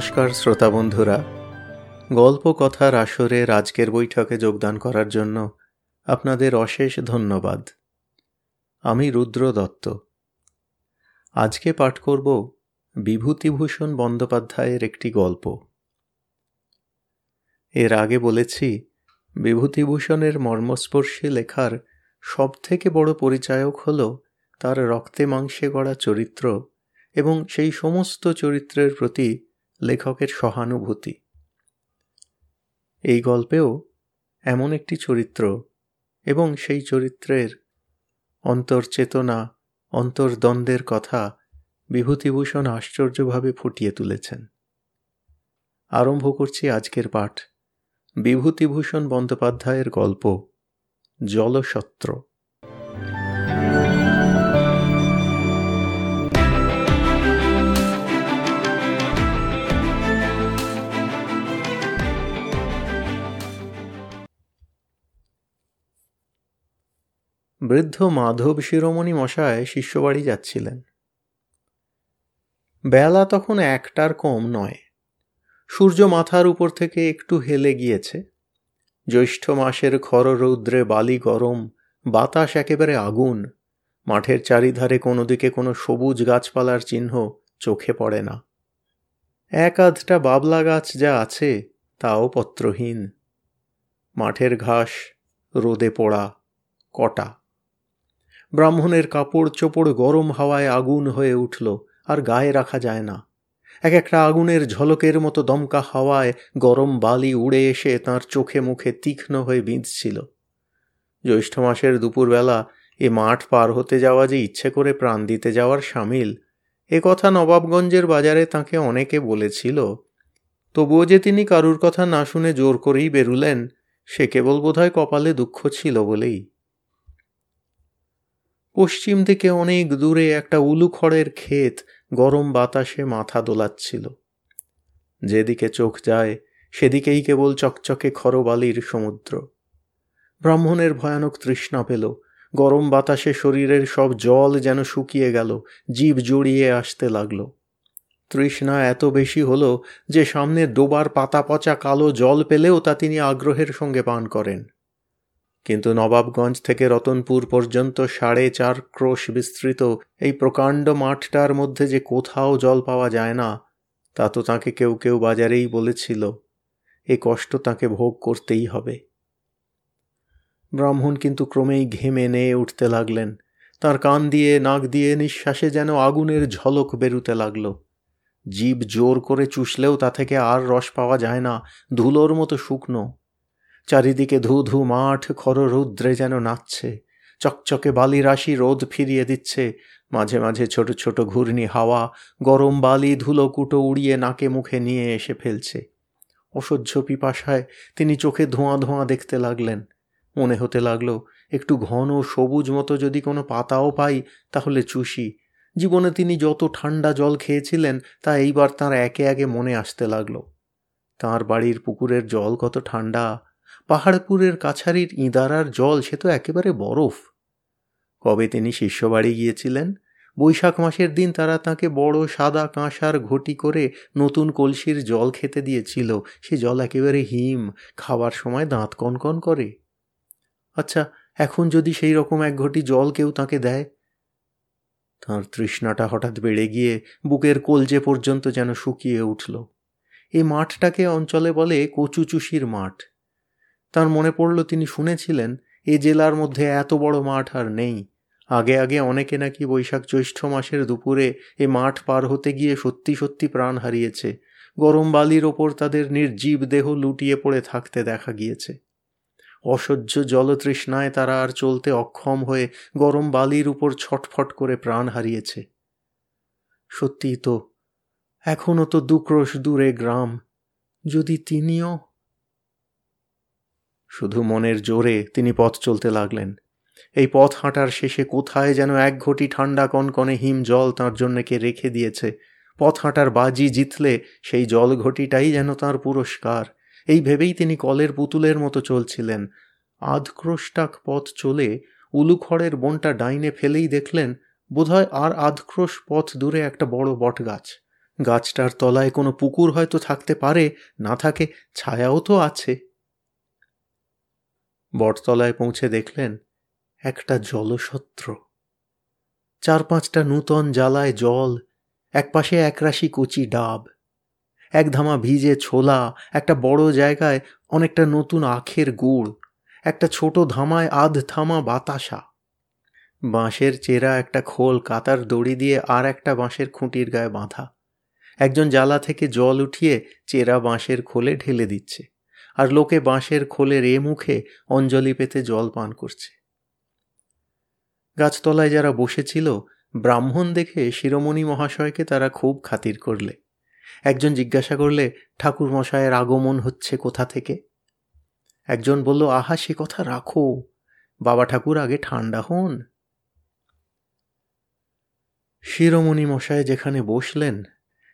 নমস্কার শ্রোতা বন্ধুরা। গল্প কথার আসরের আজকের বৈঠকে যোগদান করার জন্য আপনাদের অশেষ ধন্যবাদ। আমি রুদ্র দত্ত। আজকে পাঠ করব বিভূতিভূষণ বন্দ্যোপাধ্যায়ের একটি গল্প। এর আগে বলেছি, বিভূতিভূষণের মর্মস্পর্শী লেখার সবথেকে বড় পরিচায়ক হল তার রক্তে মাংসে গড়া চরিত্র এবং সেই সমস্ত চরিত্রের প্রতি লেখকের সহানুভূতি। এই গল্পেও এমন একটি চরিত্র এবং সেই চরিত্রের অন্তর্চেতনা, অন্তর্দ্বন্দ্বের কথা বিভূতিভূষণ আশ্চর্যভাবে ফুটিয়ে তুলেছেন। আরম্ভ করছি আজকের পাঠ। বিভূতিভূষণ বন্দ্যোপাধ্যায়ের গল্প জলসত্র বৃদ্ধ মাধব শিরোমণি মশায় শিষ্যবাড়ি যাচ্ছিলেন। বেলা তখন একটার কম নয়। সূর্য মাথার উপর থেকে একটু হেলে গিয়েছে। জ্যৈষ্ঠ মাসের খররৌদ্রে বালি গরম, বাতাস একেবারে আগুন। মাঠের চারিধারে কোনো দিকে কোনো সবুজ গাছপালার চিহ্ন চোখে পড়ে না। এক আধটা বাবলা গাছ যা আছে তাও পত্রহীন। মাঠের ঘাস, রোদে পোড়া, কটা। ব্রাহ্মণের কাপড় চোপড় গরম হাওয়ায় আগুন হয়ে উঠল, আর গায়ে রাখা যায় না। এক একটা আগুনের ঝলকের মতো দমকা হাওয়ায় গরম বালি উড়ে এসে তার চোখে মুখে তীক্ষ্ণ হয়ে বিঁধছিল। জ্যৈষ্ঠ মাসের দুপুরবেলা এ মাঠ পার হতে যাওয়া যে ইচ্ছে করে প্রাণ দিতে যাওয়ার সামিল, এ কথা নবাবগঞ্জের বাজারে তাকে অনেকে বলেছিল। তবুও যে তিনি কারুর কথা না শুনে জোর করেই বেরুলেন, সে কেবল বোধহয় কপালে দুঃখ ছিল বলেই। পশ্চিম থেকে অনেক দূরে একটা উলুখড়ের ক্ষেত গরম বাতাসে মাথা দোলাচ্ছিল। যেদিকে চোখ যায়, সেদিকেই কেবল চকচকে খরবালির সমুদ্র। ব্রাহ্মণের ভয়ানক তৃষ্ণা পেল। গরম বাতাসে শরীরের সব জল যেন শুকিয়ে গেল, জীব জড়িয়ে আসতে লাগল। তৃষ্ণা এত বেশি হলো যে সামনে ডোবার পাতা পচা কালো জল পেলেও তা তিনি আগ্রহের সঙ্গে পান করেন। কিন্তু নবাবগঞ্জ থেকে রতনপুর পর্যন্ত সাড়ে চার ক্রোশ বিস্তৃত এই প্রকাণ্ড মাঠটার মধ্যে যে কোথাও জল পাওয়া যায় না, তা তো তাকে কেউ কেউ বাজারেই বলেছিল। এ কষ্ট তাকে ভোগ করতেই হবে। ব্রাহ্মণ কিন্তু ক্রমেই ঘেমে নেয়ে উঠতে লাগলেন। তার কান দিয়ে নাক দিয়ে নিঃশ্বাসে যেন আগুনের ঝলক বেরুতে লাগল। জীব জোর করে চুষলেও তা থেকে আর রস পাওয়া যায় না, ধুলোর মতো শুকনো। চারিদিকে ধু ধু মাঠ খররৌদ্রে যেন নাচছে। চকচকে বালি রাশি রোদ ফিরিয়ে দিচ্ছে। মাঝে মাঝে ছোট ছোট ঘূর্ণি হাওয়া গরম বালি ধুলো কুটো উড়িয়ে নাকে মুখে নিয়ে এসে ফেলছে। অসহ্য পিপাসায় তিনি চোখে ধোঁয়া ধোঁয়া দেখতে লাগলেন। মনে হতে লাগল, একটু ঘন সবুজ মতো যদি কোনো পাতাও পাই, তাহলে চুষি। জীবনে তিনি যত ঠান্ডা জল খেয়েছিলেন, তা এইবার তার একে একে মনে আসতে লাগল। তাঁর বাড়ির পুকুরের জল কত ঠান্ডা পাহাড়পুরের কাছারির ইঁদারার জল, সে তো একেবারে বরফ। কবে তিনি শিষ্যবাড়ি গিয়েছিলেন? বৈশাখ মাসের দিন তারা তাকে বড় সাদা কাঁসার ঘটি করে নতুন কলসির জল খেতে দিয়েছিল। সে জল একেবারে হিম, খাওয়ার সময় দাঁত কনকন করে। আচ্ছা এখন যদি সেই রকম এক ঘটি জল কেউ তাকে দেয়? তাঁর তৃষ্ণাটা হঠাৎ বেড়ে গিয়ে বুকের কলজে পর্যন্ত যেন শুকিয়ে উঠল। এই মাঠটাকে অঞ্চলে বলে কচুচুষির মাঠ। তার মনে পড়ল তিনি শুনেছিলেন, এ জেলার মধ্যে এত বড় মাঠ আর নেই। আগে আগে অনেকে নাকি বৈশাখ জ্যৈষ্ঠ মাসের দুপুরে এ মাঠ পার হতে গিয়ে সত্যি সত্যি প্রাণ হারিয়েছে। গরম বালির ওপর তাদের নির্জীব দেহ লুটিয়ে পড়ে থাকতে দেখা গিয়েছে। অসহ্য জলতৃষ্ণায় তারা আর চলতে অক্ষম হয়ে গরম বালির উপর ছটফট করে প্রাণ হারিয়েছে। সত্যিই তো এখনও তো দুক্রোশ দূরে গ্রাম। যদি তিনিও শুধু মনের জোরে তিনি পথ চলতে লাগলেন। এই পথ হাঁটার শেষে কোথায় যেন এক ঘটি ঠান্ডা কনকনে হিম জল তাঁর জন্য কে রেখে দিয়েছে। পথ হাঁটার বাজি জিতলে সেই জল ঘটিটাই যেন তাঁর পুরস্কার। এই ভেবেই তিনি কলের পুতুলের মতো চলছিলেন। আধক্রোশটাক পথ চলে উলুখড়ের বনটা ডাইনে ফেলেই দেখলেন, বোধহয় আর আধক্রোশ পথ দূরে একটা বড় বটগাছ। গাছটার তলায় কোনো পুকুর হয়তো থাকতে পারে, না থাকে ছায়াও তো আছে। বটতলায় পৌঁছে দেখলেন একটা জলসত্র। চার পাঁচটা নূতন জ্বালায় জল, একপাশে একরাশি কচি ডাব, এক ধামা ভিজে ছোলা, একটা বড় জায়গায় অনেকটা নতুন আখের গুড়, একটা ছোট ধামায় আধ থামা বাতাসা। বাঁশের চেরা একটা খোল কাতার দড়ি দিয়ে আর একটা বাঁশের খুঁটির গায়ে বাঁধা। একজন জ্বালা থেকে জল উঠিয়ে চেরা বাঁশের খোলে ঢেলে দিচ্ছে। আর লোকে বাঁশের খোলের এ মুখে অঞ্জলি পেতে জল পান করছে। গাছতলায় যারা বসেছিল, ব্রাহ্মণ দেখে শিরোমণি মহাশয়কে তারা খুব খাতির করলে। একজন জিজ্ঞাসা করলে ঠাকুর মশায়ের আগমন হচ্ছে কোথা থেকে? একজন বলল, আহা, সে কথা রাখো। বাবা ঠাকুর, আগে ঠান্ডা হন। শিরোমণি মশায় যেখানে বসলেন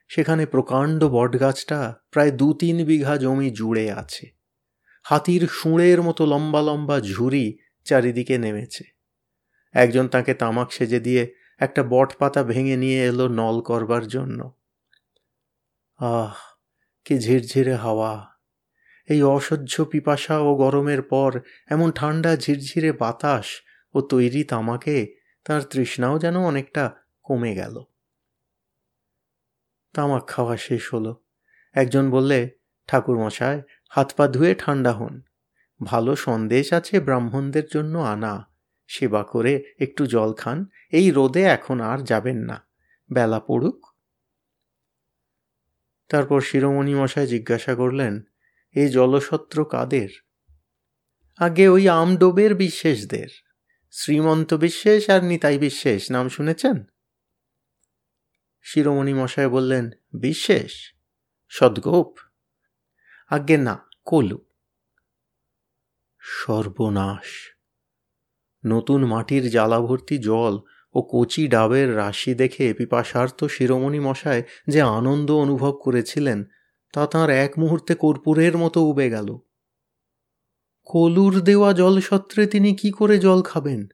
সেখানে প্রকাণ্ড বটগাছটা প্রায় দু তিন বিঘা জমি জুড়ে আছে। হাতির শুঁড়ের মতো লম্বা লম্বা ঝুড়ি চারিদিকে নেমেছে। একজন তাকে তামাক সেজে দিয়ে একটা বট পাতা ভেঙে নিয়ে এলো নল করবার জন্য। আহ, কি ঝিরঝিরে হাওয়া। এই অসহ্য পিপাসা ও গরমের পর এমন ঠান্ডা ঝিরঝিরে বাতাস ও তৈরি তামাকে তার তৃষ্ণাও যেন অনেকটা কমে গেল। তামাক খাওয়া শেষ হলো। একজন বললে ঠাকুর মশায় হাত পা ধুয়ে ঠান্ডা হন। ভালো সন্দেশ আছে ব্রাহ্মণদের জন্য আনা। সেবা করে একটু জল খান। এই রোদে এখন আর যাবেন না। বেলা পড়ুক। তারপর শিরোমণি মশাই জিজ্ঞাসা করলেন এই জলসত্র কাদের? আগে ওই আমডোবের বিশ্বাসদের। শ্রীমন্ত বিশ্বাস আর নিতাই বিশ্বাস। নাম শুনেছেন? শিরোমণি মশাই বললেন বিশ্বাস সদ্গোপ? আজ্ঞে, না, কলু। সর্বনাশ! নতুন মাটির জ্বালাভর্তি জল ও কচি ডাবের রাশি দেখে পিপাসার্থ শিরোমণি মশায় যে আনন্দ অনুভব করেছিলেন, তা তাঁর এক মুহূর্তে কর্পূরের মতো উবে গেল। কলুর দেওয়া জলসত্রে তিনি কি করে জল খাবেন?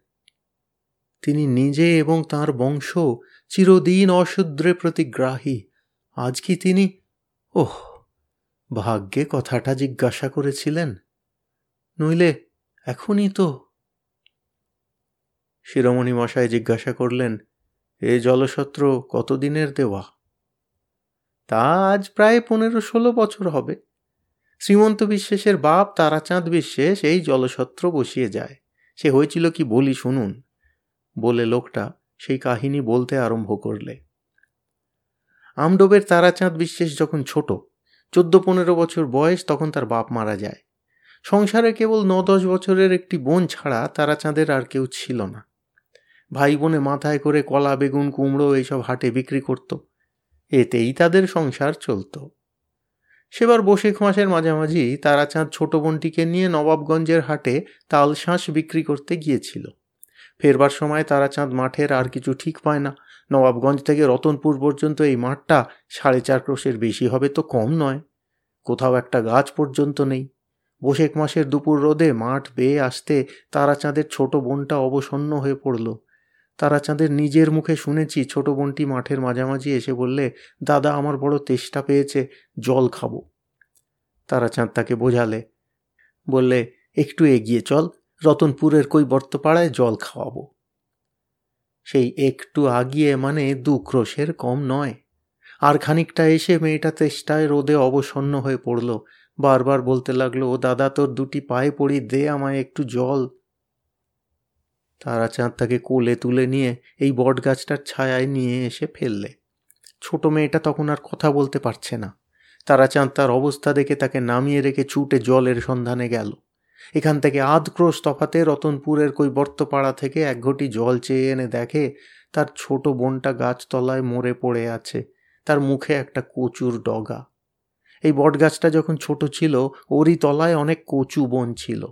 তিনি নিজে এবং তার বংশ চিরদিন অশুদ্রে প্রতিগ্রাহী। আজ কি তিনি? ওহ, ভাগ্যে কথাটা জিজ্ঞাসা করেছিলেন। নইলে এখনই তো। শিরোমণি মশাই জিজ্ঞাসা করলেন, এ জলসত্র কতদিনের দেওয়া? তা আজ প্রায় পনেরো ষোলো বছর হবে। শ্রীমন্ত বিশ্বাসের বাপ তারাচাঁদ বিশ্বাস এই জলসত্র বসিয়ে যায়। সে হয়েছিল কি বলি শুনুন, বলে লোকটা সেই কাহিনী বলতে আরম্ভ করলে। আমডোবের তারাচাঁদ বিশ্বাস যখন ছোট চোদ্দ পনেরো বছর বয়স তখন তার বাপ মারা যায়। সংসারে কেবল ন দশ বছরের একটি বোন ছাড়া তারাচাঁদের আর কেউ ছিল না। ভাই বোনে মাথায় করে কলা, বেগুন, কুমড়ো এইসব হাটে বিক্রি করত। এতেই তাদের সংসার চলত। সেবার বসেক মাসের মাঝামাঝি তারাচাঁদ ছোট বোনটিকে নিয়ে নবাবগঞ্জের হাটে তালশাঁস বিক্রি করতে গিয়েছিল। ফেরবার সময় তারাচাঁদ মাঠের আর কিছু ঠিক পায় না। নবাবগঞ্জ থেকে রতনপুর পর্যন্ত এই মাঠটা সাড়ে চার ক্রোশের বেশি হবে তো কম নয়। কোথাও একটা গাছ পর্যন্ত নেই। বসেক মাসের দুপুর রোদে মাঠ বেয়ে আসতে তারাচাঁদের ছোট বোনটা অবসন্ন হয়ে পড়ল। তারাচাঁদের নিজের মুখে শুনেছি ছোট বোনটি মাঠের মাঝামাঝি এসে বললে, দাদা, আমার বড় তেষ্টা পেয়েছে, জল খাব। তারাচাঁদ তাকে বোঝালে, বললে, একটু এগিয়ে চল রতনপুরের কই বর্তপাড়ায় জল খাওয়াবো। সেই একটু আগিয়ে মানে দু ক্রোশের কম নয়। আর খানিকটা এসে মেয়েটা তেষ্টায় রোদে অবসন্ন হয়ে পড়ল। বারবার বলতে লাগল, ও দাদা, তোর দুটি পায়ে পড়ি, দে আমায় একটু জল। তারাচাঁদ তাকে কোলে তুলে নিয়ে এই বট গাছটার ছায়ায় নিয়ে এসে ফেললে। ছোট মেয়েটা তখন আর কথা বলতে পারছে না। তারাচাঁদ তার অবস্থা দেখে তাকে নামিয়ে রেখে ছুটে জলের সন্ধানে গেল। এখান থেকে আধ ক্রোশ তফাতে রতনপুরের কই বর্তপাড়া থেকে এক ঘটি জল চেয়ে এনে দেখে তার ছোট বোনটা গাছতলায় মরে পড়ে আছে। তার মুখে একটা কচুর ডগা। এই বটগাছটা যখন ছোট ছিল, ওরই তলায় অনেক কচু বন ছিল।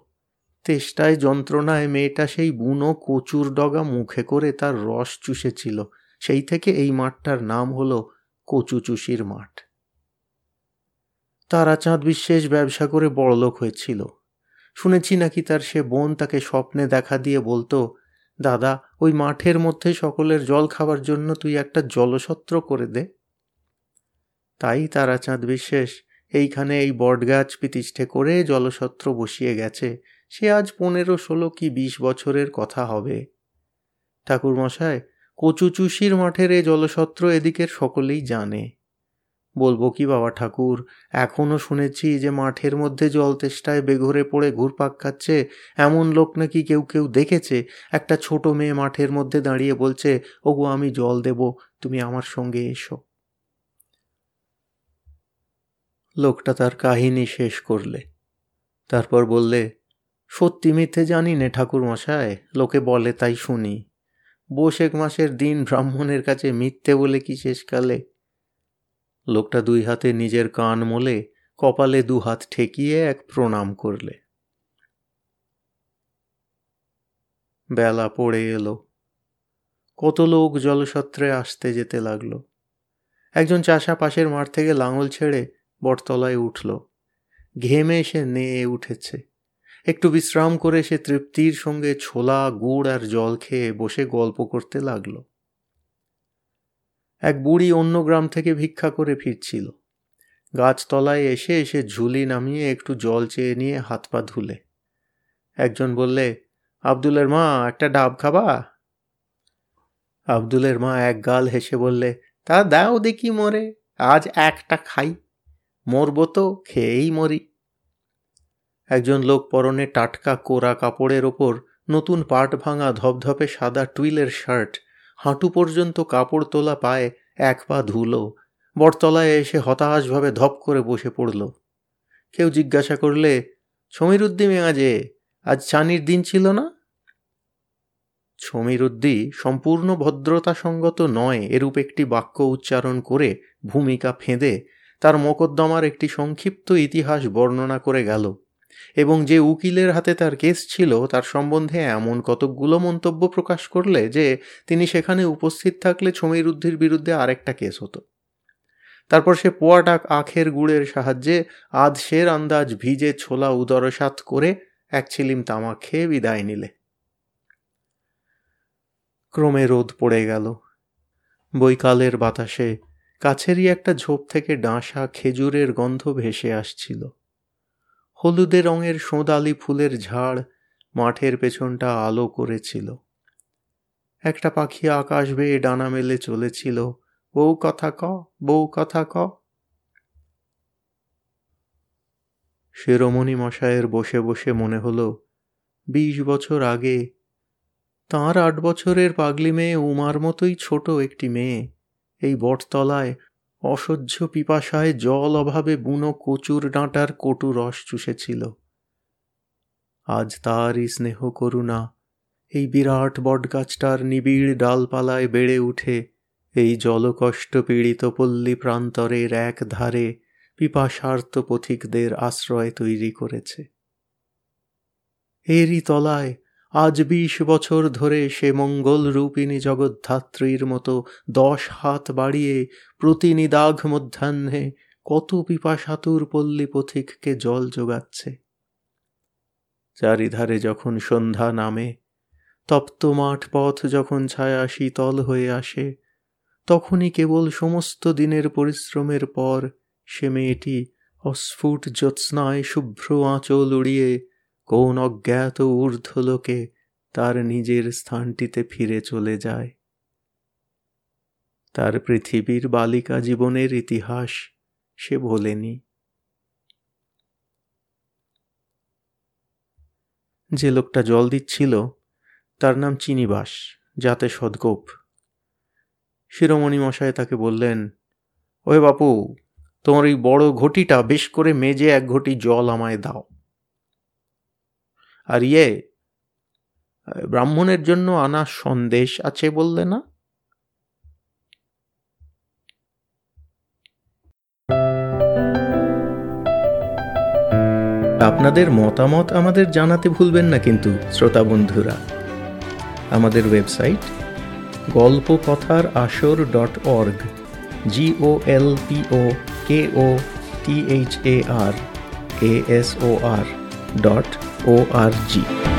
তেষ্টায় যন্ত্রণায় মেয়েটা সেই বুনো কচুর ডগা মুখে করে তার রস চুষেছিল। সেই থেকে এই মাঠটার নাম হলো কচুচুষির মাঠ। তারাচাঁদ বিশেষ ব্যবসা করে বড়লোক হয়েছিল। শুনেছি নাকি তার সে বোন তাকে স্বপ্নে দেখা দিয়ে বলতো, দাদা, ওই মাঠের মধ্যে সকলের জল খাবার জন্য তুই একটা জলসত্র করে দে। তাই তারাচাঁদ বিশ্বাস এইখানে এই বটগাছ পিতিষ্ঠে করে জলসত্র বসিয়ে গেছে। সে আজ পনেরো, ষোলো কি বিশ বছরের কথা হবে। ঠাকুরমশাই কচুচুষির মাঠের এ জলসত্র এদিকের সকলেই জানে। বলব কি বাবা ঠাকুর এখনও শুনেছি যে মাঠের মধ্যে জল তেষ্টায় বেঘরে পড়ে ঘুরপাক খাচ্ছে, এমন লোক নাকি কেউ কেউ দেখেছে। একটা ছোট মেয়ে মাঠের মধ্যে দাঁড়িয়ে বলছে, ওগো, আমি জল দেব, তুমি আমার সঙ্গে এসো। লোকটা তার কাহিনী শেষ করলে। তারপর বললে, সত্যি মিথ্যে জানি নে ঠাকুর মশায়, লোকে বলে তাই শুনি। বৈশেখ মাসের দিন ব্রাহ্মণের কাছে মিথ্যে বলে কি শেষকালে? লোকটা দুই হাতে নিজের কান মোলে কপালে দু হাত ঠেকিয়ে এক প্রণাম করলে। বেলা পড়ে এলো। কত লোক জলসত্রে আসতে যেতে লাগল। একজন চাষা পাশের মাঠ থেকে লাঙল ছেড়ে বটতলায় উঠল। ঘেমে সে নেয়ে উঠেছে। একটু বিশ্রাম করে সে তৃপ্তির সঙ্গে ছোলা, গুড় আর জল খেয়ে বসে গল্প করতে লাগল। এক বুড়ি অন্য গ্রাম থেকে ভিক্ষা করে ফিরছিল। গাছতলায় এসে এসে ঝুলি নামিয়ে একটু জল চেয়ে নিয়ে হাত পা ধুলে। একজন বললে, আবদুলের মা, একটা ডাব খাবা? আবদুলের মা এক গাল হেসে বললে, তা দাও দেখি মরে, আজ একটা খাই। মরবো তো, খেয়েই মরি। একজন লোক পরনে টাটকা কোরা কাপড়ের ওপর নতুন পাট ভাঙা ধপধপে সাদা টুইলের শার্ট হাঁটু পর্যন্ত কাপড় তোলা পায়ে এক পা ধুলো। বটতলায় এসে হতাশভাবে ধপ করে বসে পড়ল। কেউ জিজ্ঞাসা করলে সমীরুদ্দি মেয়াজে আজ? চানির দিন ছিল না? সমীরুদ্দি সম্পূর্ণ ভদ্রতা সঙ্গত নয়, এরূপ একটি বাক্য উচ্চারণ করে ভূমিকা ফেঁদে তার মোকদ্দমার একটি সংক্ষিপ্ত ইতিহাস বর্ণনা করে গেল। এবং যে উকিলের হাতে তার কেস ছিল, তার সম্বন্ধে এমন কতকগুলো মন্তব্য প্রকাশ করলে যে তিনি সেখানে উপস্থিত থাকলে ছমিরুদ্ধির বিরুদ্ধে আরেকটা কেস হতো। তারপর সে পোয়াটাক আখের গুড়ের সাহায্যে আধশের আন্দাজ ভিজে ছোলা উদরসাত করে এক ছিলিম তামাক খেয়ে বিদায় নিলে। ক্রমে রোদ পড়ে গেল। বৈকালের বাতাসে কাছেরই একটা ঝোপ থেকে ডাঁসা খেজুরের গন্ধ ভেসে আসছিল। হলুদে রঙের সোঁদালি ফুলের ঝাড় মাঠের পেছনটা আলো করেছিল। একটা পাখি আকাশ বেয়ে ডানা মেলে চলেছিল, বউ কথা ক, বউ কথা ক। শিরোমণি মশায়ের বসে বসে মনে হলো, বিশ বছর আগে তাঁর আট বছরের পাগলি মেয়ে উমার মতোই ছোট একটি মেয়ে, এই বটতলায় অসহ্য পিপাসায় জল অভাবে বুনো কচুর ডাঁটার কটু রস চুষেছিল। আজ তারই স্নেহ করুণা, এই বিরাট বটগাছটার নিবিড় ডালপালায় বেড়ে উঠে, এই জলকষ্ট পীড়িত পল্লী প্রান্তরের এক ধারে পিপাসার্থ পথিকদের আশ্রয় তৈরি করেছে। এরই তলায় আজ বিশ বছর ধরে সে মঙ্গল রূপিণী জগদ্ধাত্রীর মতো দশ হাত বাড়িয়ে প্রতিনিদাঘ মধ্যাহ্নে কত পিপাসাতুর পল্লী পথিককে জল যোগাচ্ছে। চারিধারে যখন সন্ধ্যা নামে, তপ্ত মাঠ পথ যখন ছায়া শীতল হয়ে আসে, তখনই কেবল সমস্ত দিনের পরিশ্রমের পর সে মেয়েটি অস্ফুট জ্যোৎস্নায় শুভ্র আঁচল উড়িয়ে কোন অজ্ঞাত ঊর্ধ্ব লোকে তার নিজের স্থানটিতে ফিরে চলে যায়। তার পৃথিবীর বালিকা জীবনের ইতিহাস সে ভোলেনি। যে লোকটা জল দিচ্ছিল, তার নাম চিনিবাস, যাতে সদগোপ। শিরোমণি মশাই তাকে বললেন ওয়ে বাপু, তোমার ওই বড় ঘটিটা বেশ করে মেজে এক ঘটি জল আমায় দাও। আর ইয়ে ব্রাহ্মণের জন্য আনা সন্দেশ আছে বললে না? আপনাদের মতামত আমাদের জানাতে ভুলবেন না কিন্তু, শ্রোতা বন্ধুরা। আমাদের ওয়েবসাইট গল্প কথার আসর dot org G O L P O K O T H A R A S O R dot O R G